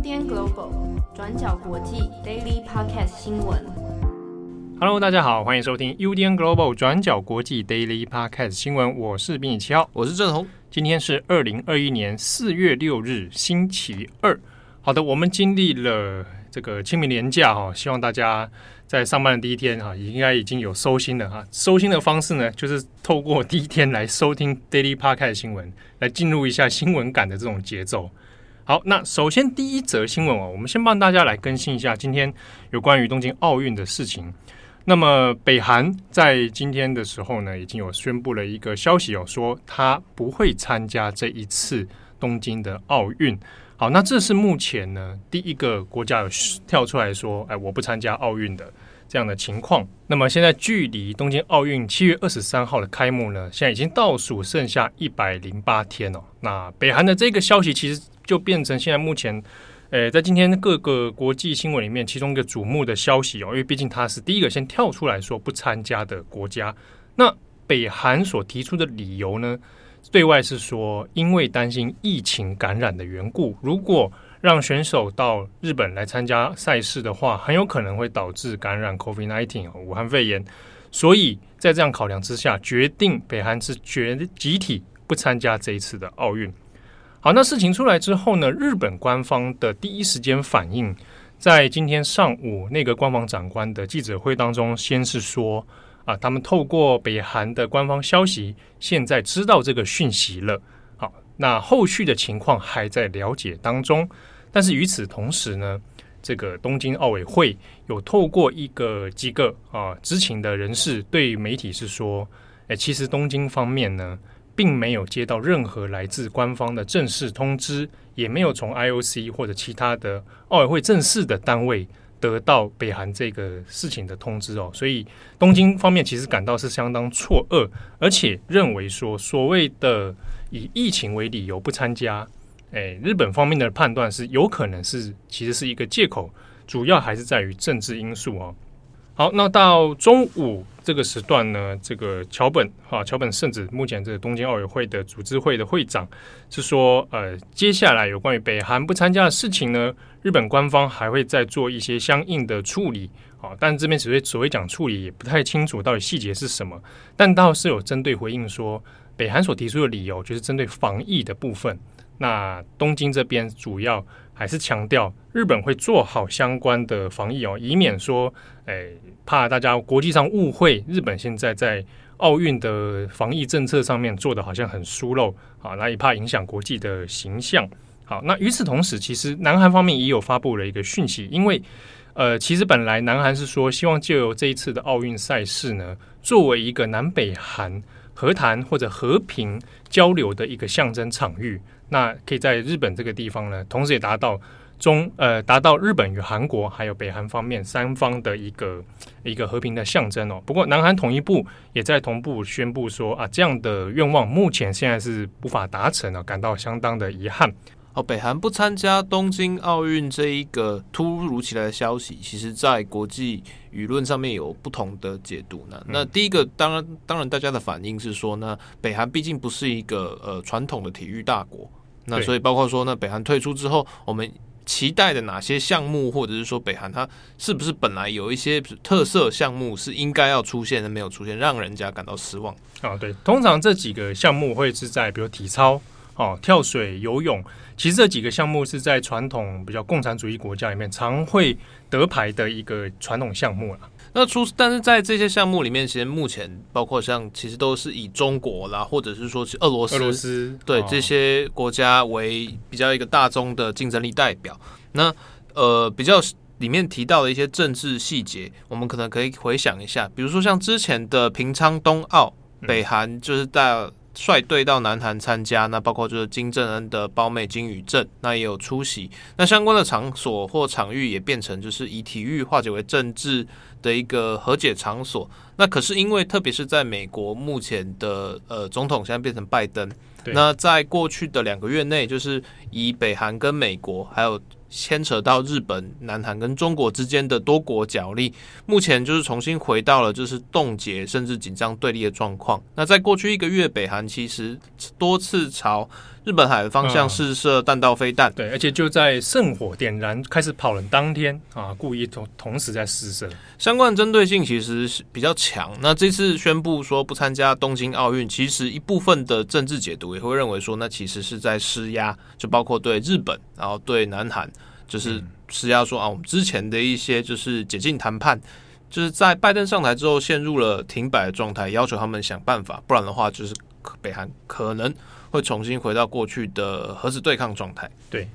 UDN Global 转角国际 Daily Podcast 新闻。Hello，大家好，欢迎收听 UDN Global 转角国际 Daily Podcast 新闻。我是编辑七号，我是郑红。今天是二零二一年四月六日，星期二。好的，我们经历了这个清明年假哈，希望大家在上班的第一天哈，应该已经有收心了哈。收心的方式呢，就是透过第一天来收听 Daily Podcast 新闻，来进入一下新闻感的这种节奏。好，那首先第一则新闻哦，我们先帮大家来更新一下今天有关于东京奥运的事情。那么北韩在今天的时候呢，已经有宣布了一个消息哦，说他不会参加这一次东京的奥运。好，那这是目前呢第一个国家有跳出来说，哎，我不参加奥运的这样的情况。那么现在距离东京奥运七月二十三号的开幕呢，现在已经倒数剩下一百零八天哦。那北韩的这个消息其实就变成现在目前，诶，在今天各个国际新闻里面，其中一个瞩目的消息哦，因为毕竟它是第一个先跳出来说不参加的国家。那北韩所提出的理由呢？对外是说，因为担心疫情感染的缘故，如果让选手到日本来参加赛事的话，很有可能会导致感染 COVID-19 武汉肺炎。所以在这样考量之下，决定北韩是决集体不参加这一次的奥运。好，那事情出来之后呢，日本官方的第一时间反应，在今天上午那个官方长官的记者会当中，先是说。啊，他们透过北韩的官方消息，现在知道这个讯息了。好，那后续的情况还在了解当中。但是与此同时呢，这个东京奥委会有透过一个机构啊知情的人士对媒体是说，哎，其实东京方面呢，并没有接到任何来自官方的正式通知，也没有从 IOC 或者其他的奥委会正式的单位。得到北韩这个事情的通知哦，所以东京方面其实感到是相当错愕，而且认为说所谓的以疫情为理由不参加，诶，日本方面的判断是有可能是其实是一个借口，主要还是在于政治因素哦。好，那到中午这个时段呢，这个桥本哈桥本圣子目前这个东京奥委会的组织会的会长是说，呃，接下来有关于北韩不参加的事情呢，日本官方还会再做一些相应的处理啊。但这边只会只会讲处理也不太清楚到底细节是什么，但倒是有针对回应说，北韩所提出的理由就是针对防疫的部分。那东京这边主要。还是强调日本会做好相关的防疫哦，以免说，哎，怕大家国际上误会日本现在在奥运的防疫政策上面做的好像很疏漏，好，那也怕影响国际的形象。好，那与此同时，其实南韩方面也有发布了一个讯息，因为，呃，其实本来南韩是说希望借由这一次的奥运赛事呢，作为一个南北韩和谈或者和平交流的一个象征场域。那可以在日本这个地方呢，同时也达到中呃达到日本与韩国还有北韩方面三方的一个一个和平的象征哦。不过南韩统一部也在同步宣布说啊，这样的愿望目前现在是无法达成了，感到相当的遗憾。哦，北韩不参加东京奥运这一个突如其来的消息，其实在国际舆论上面有不同的解读呢。那第一个当然当然大家的反应是说呢，北韩毕竟不是一个呃传统的体育大国。那所以包括说呢，北韩退出之后，我们期待的哪些项目，或者是说北韩它是不是本来有一些特色项目是应该要出现的没有出现，让人家感到失望啊？对，通常这几个项目会是在比如体操、哦跳水、游泳，其实这几个项目是在传统比较共产主义国家里面常会得牌的一个传统项目了。那出，但是在这些项目里面，其实目前包括像，其实都是以中国啦，或者是说是俄罗斯，俄罗斯对、哦、这些国家为比较一个大宗的竞争力代表。那呃，比较里面提到的一些政治细节，我们可能可以回想一下，比如说像之前的平昌冬奥，北韩就是在。率队到南韩参加，那包括就是金正恩的胞妹金宇镇，那也有出席。那相关的场所或场域也变成就是以体育化解为政治的一个和解场所。那可是因为特别是在美国目前的呃总统现在变成拜登，那在过去的两个月内，就是以北韩跟美国还有。牵扯到日本、南韩跟中国之间的多国角力，目前就是重新回到了就是冻结甚至紧张对立的状况。那在过去一个月，北韩其实多次朝日本海的方向试射弹道飞弹。对，而且就在圣火点燃开始跑人当天啊，故意同同时在试射，相关针对性其实是比较强。那这次宣布说不参加东京奥运，其实一部分的政治解读也会认为说，那其实是在施压，就包括对日本，然后对南韩，就是施压说啊，我们之前的一些就是解禁谈判。就是在拜登上台之后陷入了停摆的状态，要求他们想办法，不然的话，就是北韩可能会重新回到过去的核子对抗状态。对，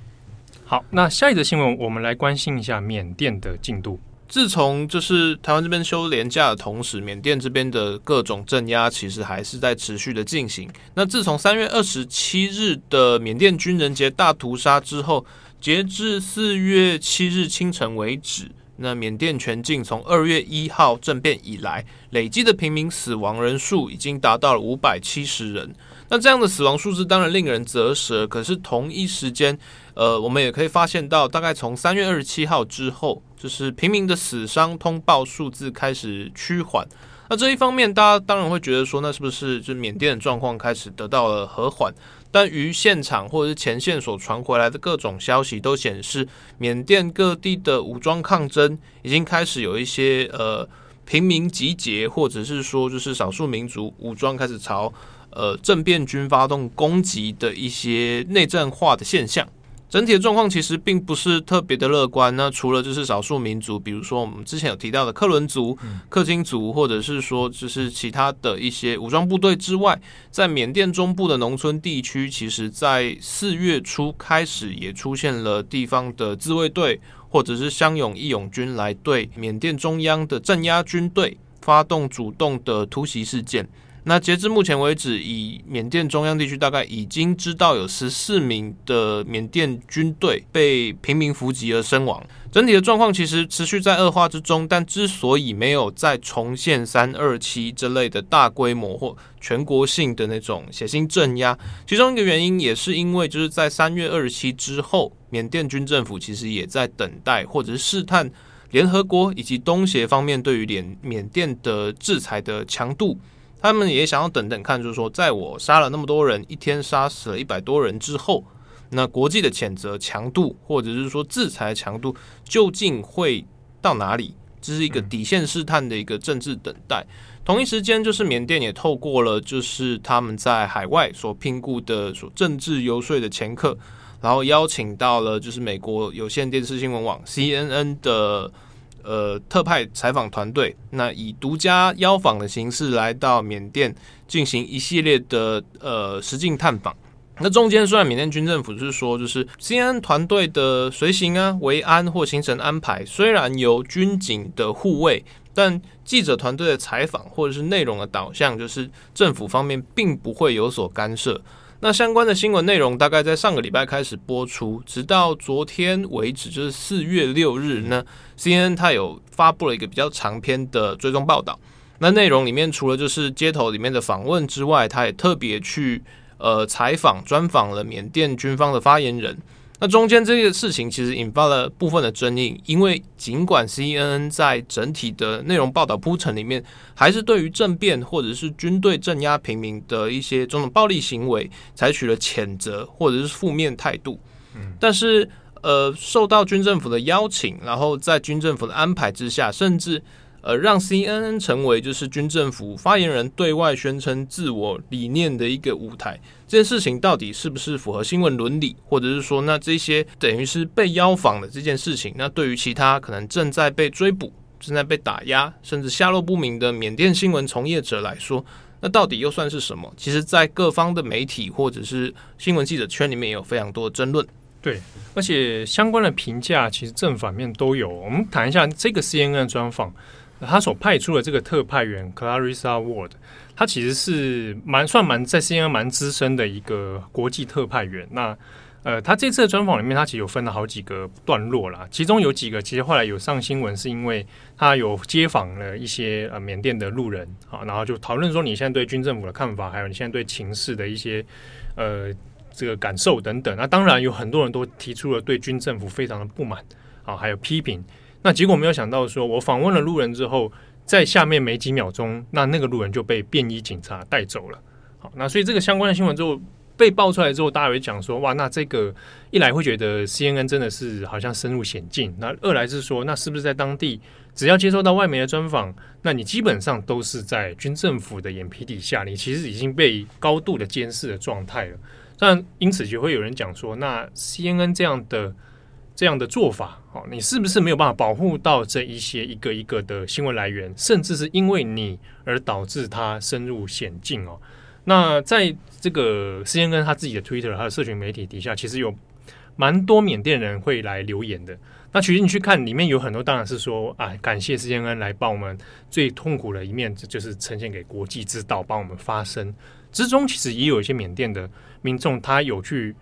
好，那下一则新闻，我们来关心一下缅甸的进度。自从就是台湾这边休廉假的同时，缅甸这边的各种镇压其实还是在持续的进行。那自从三月二十七日的缅甸军人节大屠杀之后，截至四月七日清晨为止。那缅甸全境从二月一号政变以来，累计的平民死亡人数已经达到了五百七十人。那这样的死亡数字当然令人啧舌。可是同一时间，呃，我们也可以发现到，大概从三月二十七号之后，就是平民的死伤通报数字开始趋缓。那这一方面，大家当然会觉得说，那是不是就缅甸的状况开始得到了和缓？但于现场或者是前线所传回来的各种消息都显示，缅甸各地的武装抗争已经开始有一些呃平民集结，或者是说就是少数民族武装开始朝呃政变军发动攻击的一些内战化的现象。整体的状况其实并不是特别的乐观。那除了就是少数民族，比如说我们之前有提到的克伦族、克钦族，或者是说就是其他的一些武装部队之外，在缅甸中部的农村地区，其实在四月初开始也出现了地方的自卫队或者是乡勇义勇军来对缅甸中央的镇压军队发动主动的突袭事件。那截至目前为止，以缅甸中央地区大概已经知道有十四名的缅甸军队被平民伏击而身亡。整体的状况其实持续在恶化之中，但之所以没有再重现三二七这类的大规模或全国性的那种血腥镇压，其中一个原因也是因为就是在三月二十七之后，缅甸军政府其实也在等待或者是试探联合国以及东协方面对于缅缅甸的制裁的强度。他们也想要等等看，就是说，在我杀了那么多人，一天杀死了一百多人之后，那国际的谴责强度，或者是说制裁强度，究竟会到哪里？这是一个底线试探的一个政治等待。同一时间，就是缅甸也透过了，就是他们在海外所聘雇的所政治游说的前客，然后邀请到了就是美国有线电视新闻网 CNN 的。呃，特派采访团队，那以独家邀访的形式来到缅甸进行一系列的呃实境探访。那中间虽然缅甸军政府是说，就是 C N 团队的随行啊、维安或行程安排，虽然由军警的护卫，但记者团队的采访或者是内容的导向，就是政府方面并不会有所干涉。那相关的新闻内容大概在上个礼拜开始播出，直到昨天为止，就是四月六日呢。CNN 它有发布了一个比较长篇的追踪报道。那内容里面除了就是街头里面的访问之外，他也特别去呃采访专访了缅甸军方的发言人。那中间这个事情其实引发了部分的争议，因为尽管 CNN 在整体的内容报道铺陈里面，还是对于政变或者是军队镇压平民的一些种种暴力行为，采取了谴责或者是负面态度。但是呃，受到军政府的邀请，然后在军政府的安排之下，甚至。呃，让 CNN 成为就是军政府发言人对外宣称自我理念的一个舞台，这件事情到底是不是符合新闻伦理，或者是说，那这些等于是被邀访的这件事情，那对于其他可能正在被追捕、正在被打压，甚至下落不明的缅甸新闻从业者来说，那到底又算是什么？其实，在各方的媒体或者是新闻记者圈里面，也有非常多的争论。对，而且相关的评价其实正反面都有。我们谈一下这个 CNN 专访。他所派出的这个特派员 Clarissa Ward，他其实是蛮算蛮在 CNN 蛮资深的一个国际特派员。那呃，他这次的专访里面，他其实有分了好几个段落啦。其中有几个其实后来有上新闻，是因为他有接访了一些呃缅甸的路人啊，然后就讨论说你现在对军政府的看法，还有你现在对情势的一些呃这个感受等等。那当然有很多人都提出了对军政府非常的不满啊，还有批评。那结果没有想到，说我访问了路人之后，在下面没几秒钟，那那个路人就被便衣警察带走了。好，那所以这个相关的新闻之后被爆出来之后，大家会讲说，哇，那这个一来会觉得 CNN 真的是好像深入险境，那二来是说，那是不是在当地只要接受到外媒的专访，那你基本上都是在军政府的眼皮底下，你其实已经被高度的监视的状态了。但因此就会有人讲说，那 CNN 这样的这样的做法，哦，你是不是没有办法保护到这一些一个一个的新闻来源，甚至是因为你而导致它深入险境哦？那在这个 CNN 他自己的 Twitter，他的社群媒体底下，其实有蛮多缅甸人会来留言的。那其实你去看里面有很多，当然是说啊，感谢 CNN 来帮我们最痛苦的一面，就是呈现给国际知道，帮我们发声。之中其实也有一些缅甸的民众，他有去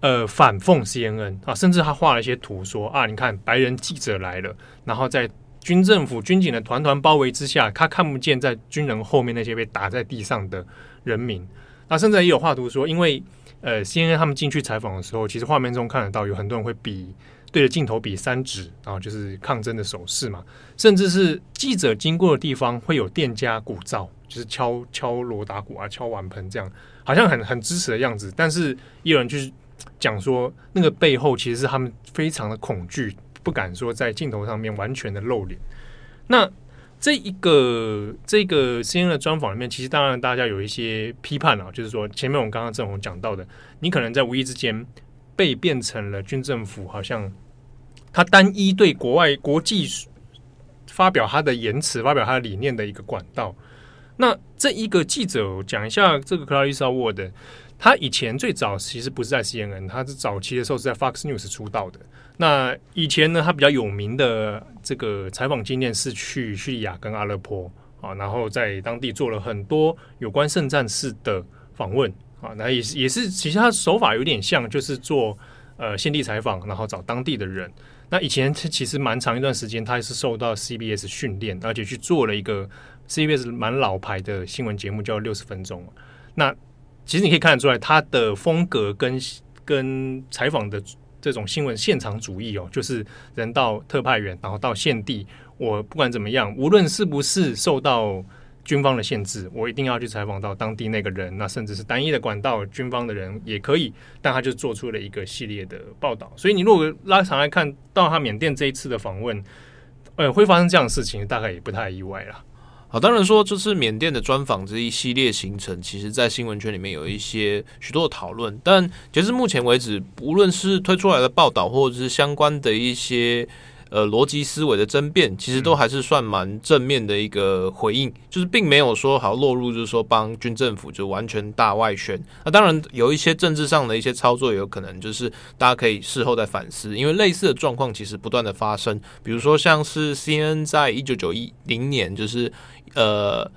呃反讽 CNN 啊，甚至他画了一些图说啊，你看白人记者来了，然后在军政府军警的团团包围之下，他看不见在军人后面那些被打在地上的人民。那甚至也有画图说，因为呃，CNN 他们进去采访的时候，其实画面中看得到有很多人会比对着镜头比三指，然后就是抗争的手势嘛。甚至是记者经过的地方会有店家鼓噪，就是敲敲锣打鼓啊，敲碗盆这样，好像很很支持的样子。但是也有人就是讲说，那个背后其实是他们非常的恐惧，不敢说在镜头上面完全的露脸。那这一个这个 CNN 的专访里面，其实当然大家有一些批判啊，就是说前面我们刚刚正红讲到的，你可能在无意之间被变成了军政府，好像他单一对国外国际发表他的言辞、发表他的理念的一个管道。那这一个记者讲一下这个 Clarissa Ward，他以前最早其实不是在 CNN，他是早期的时候是在 Fox News 出道的。那以前呢，他比较有名的这个采访经验是去叙利亚跟阿勒颇啊，然后在当地做了很多有关圣战士的访问啊，那也是也是，其实他手法有点像，就是做呃现地采访，然后找当地的人。那以前其实蛮长一段时间，他也是受到 CBS 训练，而且去做了一个 CBS 蛮老牌的新闻节目，叫六十分钟。那其实你可以看得出来，他的风格跟跟采访的。这种新闻现场主义哦，就是人到特派员，然后到现地，我不管怎么样，无论是不是受到军方的限制，我一定要去采访到当地那个人，那甚至是单一的管道，军方的人也可以，但他就做出了一个系列的报道。所以你如果拉长来看到他缅甸这一次的访问，呃，会发生这样的事情，大概也不太意外了。好，当然说这次缅甸的专访这一系列行程，其实，在新闻圈里面有一些许多的讨论。但截至目前为止，无论是推出来的报道，或者是相关的一些呃逻辑思维的争辩，其实都还是算蛮正面的一个回应，就是并没有说好落入就是说帮军政府就完全大外宣。那当然有一些政治上的一些操作，有可能就是大家可以事后再反思，因为类似的状况其实不断的发生。比如说像是 CNN 在一九九一零年就是。呃，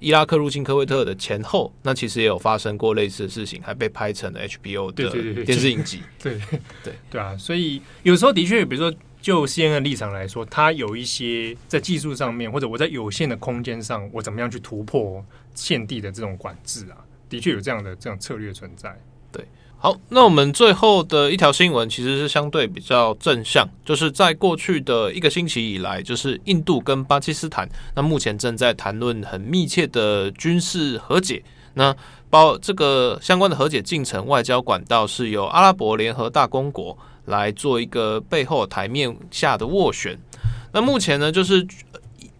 伊拉克入侵科威特的前后，那其实也有发生过类似的事情，还被拍成了 HBO 的电视影集。对对对对，对啊，所以有时候的确，比如说就 CNN 的立场来说，它有一些在技术上面，或者我在有限的空间上，我怎么样去突破现地的这种管制啊？的确有这样的这种策略存在。对。好，那我们最后的一条新闻其实是相对比较正向，就是在过去的一个星期以来，就是印度跟巴基斯坦，那目前正在谈论很密切的军事和解。那包这个相关的和解进程，外交管道是由阿拉伯联合大公国来做一个背后台面下的斡旋。那目前呢，就是。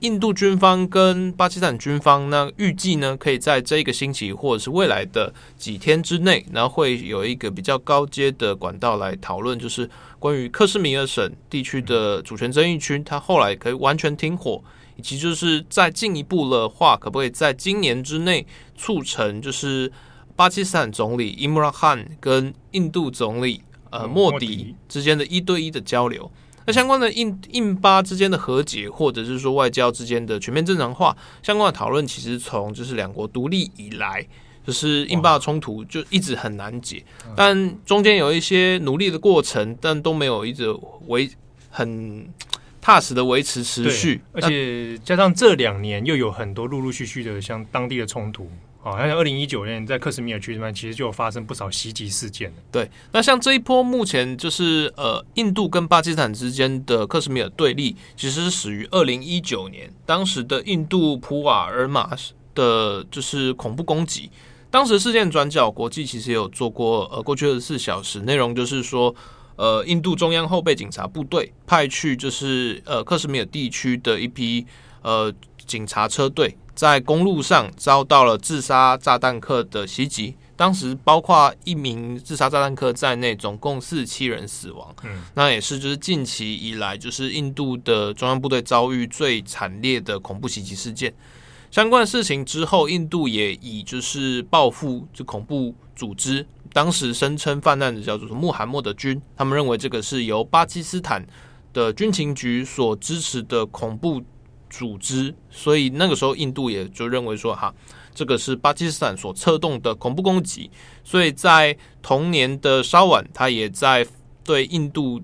印度军方跟巴基斯坦军方，那预计呢，可以在这个星期或者是未来的几天之内，然后会有一个比较高阶的管道来讨论，就是关于克什米尔省地区的主权争议区，它后来可以完全停火，以及就是再进一步的话，可不可以在今年之内促成，就是巴基斯坦总理伊姆拉汗跟印度总理呃莫迪之间的一对一的交流。那相关的印印巴之间的和解，或者是说外交之间的全面正常化，相关的讨论，其实从就是两国独立以来，就是印巴的冲突就一直很难解，但中间有一些努力的过程，但都没有一直维很踏实的维持持续，而且加上这两年又有很多陆陆续续的像当地的冲突。好像二零一九年在克什米尔区这边，其实就有发生不少袭击事件。对，那像这一波目前就是呃，印度跟巴基斯坦之间的克什米尔对立，其实是始于二零一九年，当时的印度普瓦尔马的就是恐怖攻击，当时事件转角国际其实也有做过，呃，过去二十四小时内容就是说，呃，印度中央后备警察部队派去就是呃克什米尔地区的一批呃警察车队，在公路上遭到了自杀炸弹客的袭击。当时包括一名自杀炸弹客在内，总共四十七人死亡。嗯，那也是就是近期以来，就是印度的中央部队遭遇最惨烈的恐怖袭击事件。相关的事情之后，印度也以就是报复这恐怖组织，当时声称犯案的叫做穆罕默德军，他们认为这个是由巴基斯坦的军情局所支持的恐怖组织，所以那个时候印度也就认为说哈。这个是巴基斯坦所策动的恐怖攻击，所以在同年的稍晚，他也在对印度，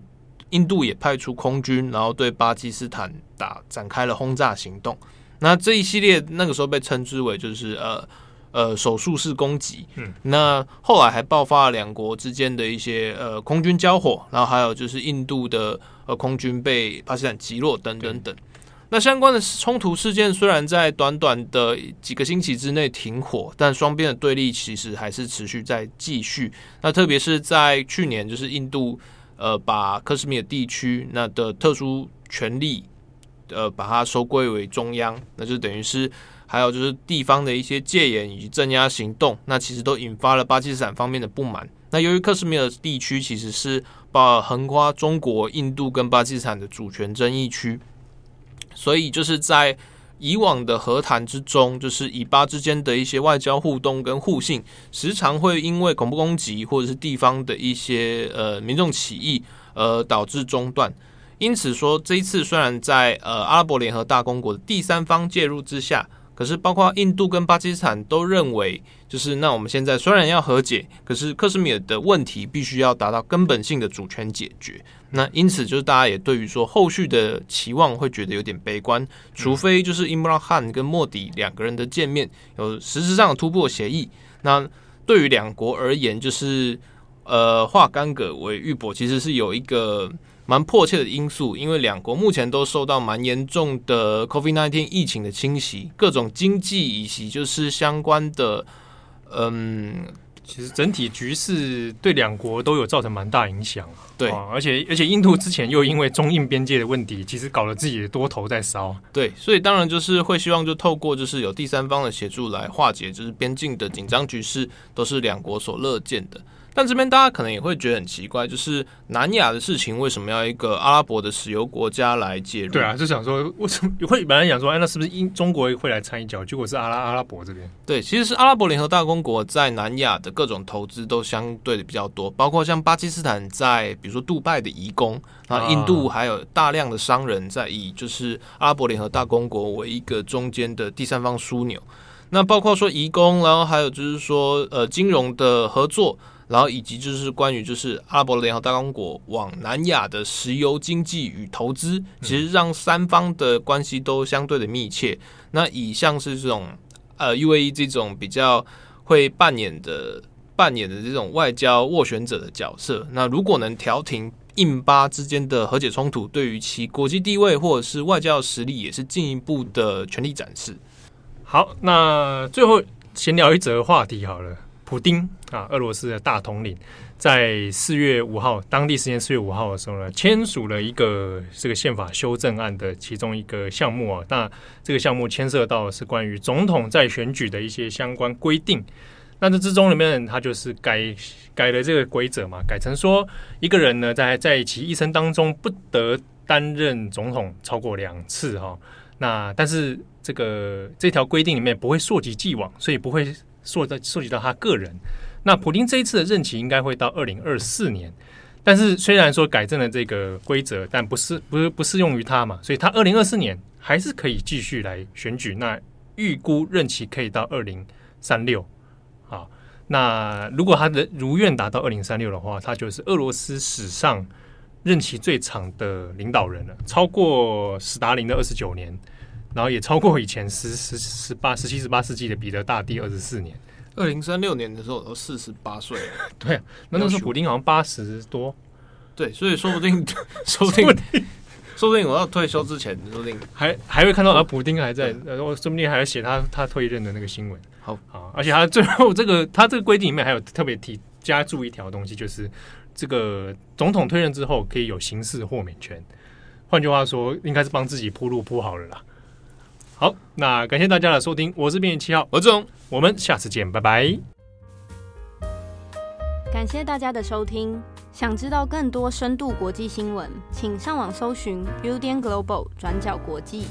印度也派出空军，然后对巴基斯坦打展开了轰炸行动。那这一系列那个时候被称之为就是呃呃手术式攻击。嗯，那后来还爆发了两国之间的一些呃空军交火，然后还有就是印度的呃空军被巴基斯坦击落等等等。那相关的冲突事件虽然在短短的几个星期之内停火，但双边的对立其实还是持续在继续。那特别是在去年，就是印度呃把克什米尔地区那的特殊权利呃把它收归为中央，那就等于是还有就是地方的一些戒严以及镇压行动，那其实都引发了巴基斯坦方面的不满。那由于克什米尔地区其实是把横跨中国、印度跟巴基斯坦的主权争议区。所以就是在以往的和谈之中，就是以巴之间的一些外交互动跟互信，时常会因为恐怖攻击或者是地方的一些呃民众起义而导致中断。因此说，这一次虽然在呃阿拉伯联合大公国的第三方介入之下。可是，包括印度跟巴基斯坦都认为，就是那我们现在虽然要和解，可是克什米尔的问题必须要达到根本性的主权解决。那因此，就是大家也对于说后续的期望会觉得有点悲观，除非就是伊姆拉汗跟莫迪两个人的见面有实质上的突破协议。那对于两国而言，就是呃化干戈为玉帛，其实是有一个。蛮迫切的因素，因为两国目前都受到蛮严重的 COVID-19 疫情的侵袭，各种经济以及就是相关的，嗯，其实整体局势对两国都有造成蛮大影响。对，而且而且印度之前又因为中印边界的问题，其实搞得自己的多头在烧。对，所以当然就是会希望就透过就是有第三方的协助来化解，就是边境的紧张局势，都是两国所乐见的。但这边大家可能也会觉得很奇怪，就是南亚的事情为什么要一个阿拉伯的石油国家来介入？对啊，就想说为什么 会本来想说，哎，那是不是英中国会来掺一脚？结果是阿拉阿拉伯这边。对，其实是阿拉伯联合大公国在南亚的各种投资都相对的比较多，包括像巴基斯坦在比如说杜拜的移工，然后印度还有大量的商人在以就是阿拉伯联合大公国为一个中间的第三方枢纽。那包括说移工，然后还有就是说呃金融的合作。然后以及就是关于就是阿拉伯联合大公国往南亚的石油经济与投资，其实让三方的关系都相对的密切。那以像是这种呃 UAE 这种比较会扮演的扮演的这种外交斡旋者的角色，那如果能调停印巴之间的和解冲突，对于其国际地位或者是外交实力也是进一步的权力展示。好，那最后闲聊一则话题好了。普丁啊，俄罗斯的大统领，在四月五号当地时间四月五号的时候呢，签署了一个这个宪法修正案的其中一个项目啊。那这个项目牵涉到是关于总统在选举的一些相关规定。那这之中里面，他就是改改了这个规则嘛，改成说一个人呢，在在其一生当中不得担任总统超过两次哈。那但是这个这条规定里面不会溯及既往，所以不会。说到涉及到他个人，那普丁这一次的任期应该会到二零二四年，但是虽然说改正了这个规则，但不是不是不适用于他嘛，所以他二零二四年还是可以继续来选举。那预估任期可以到二零三六。好，那如果他的如愿达到二零三六的话，他就是俄罗斯史上任期最长的领导人了，超过史达林的二十九年。然后也超过以前十十十八十七十八世纪的彼得大帝二十四年，二零三六年的时候我都四十八岁了。对啊，那那时候普丁好像八十多。对，所以说不定，说不定，说不定我要退休之前，说不定还还会看到啊，普丁还在，呃，说不定还要写他他退任的那个新闻。好啊，而且他最后这个他这个规定里面还有特别提加注一条东西，就是这个总统退任之后可以有刑事豁免权。换句话说，应该是帮自己铺路铺好了啦。好，那感谢大家的收听，我是编辑七号，我志荣，我们下次见，拜拜。感谢大家的收听。想知道更多深度国际新闻，请上网搜寻 Udan Global 转角国际。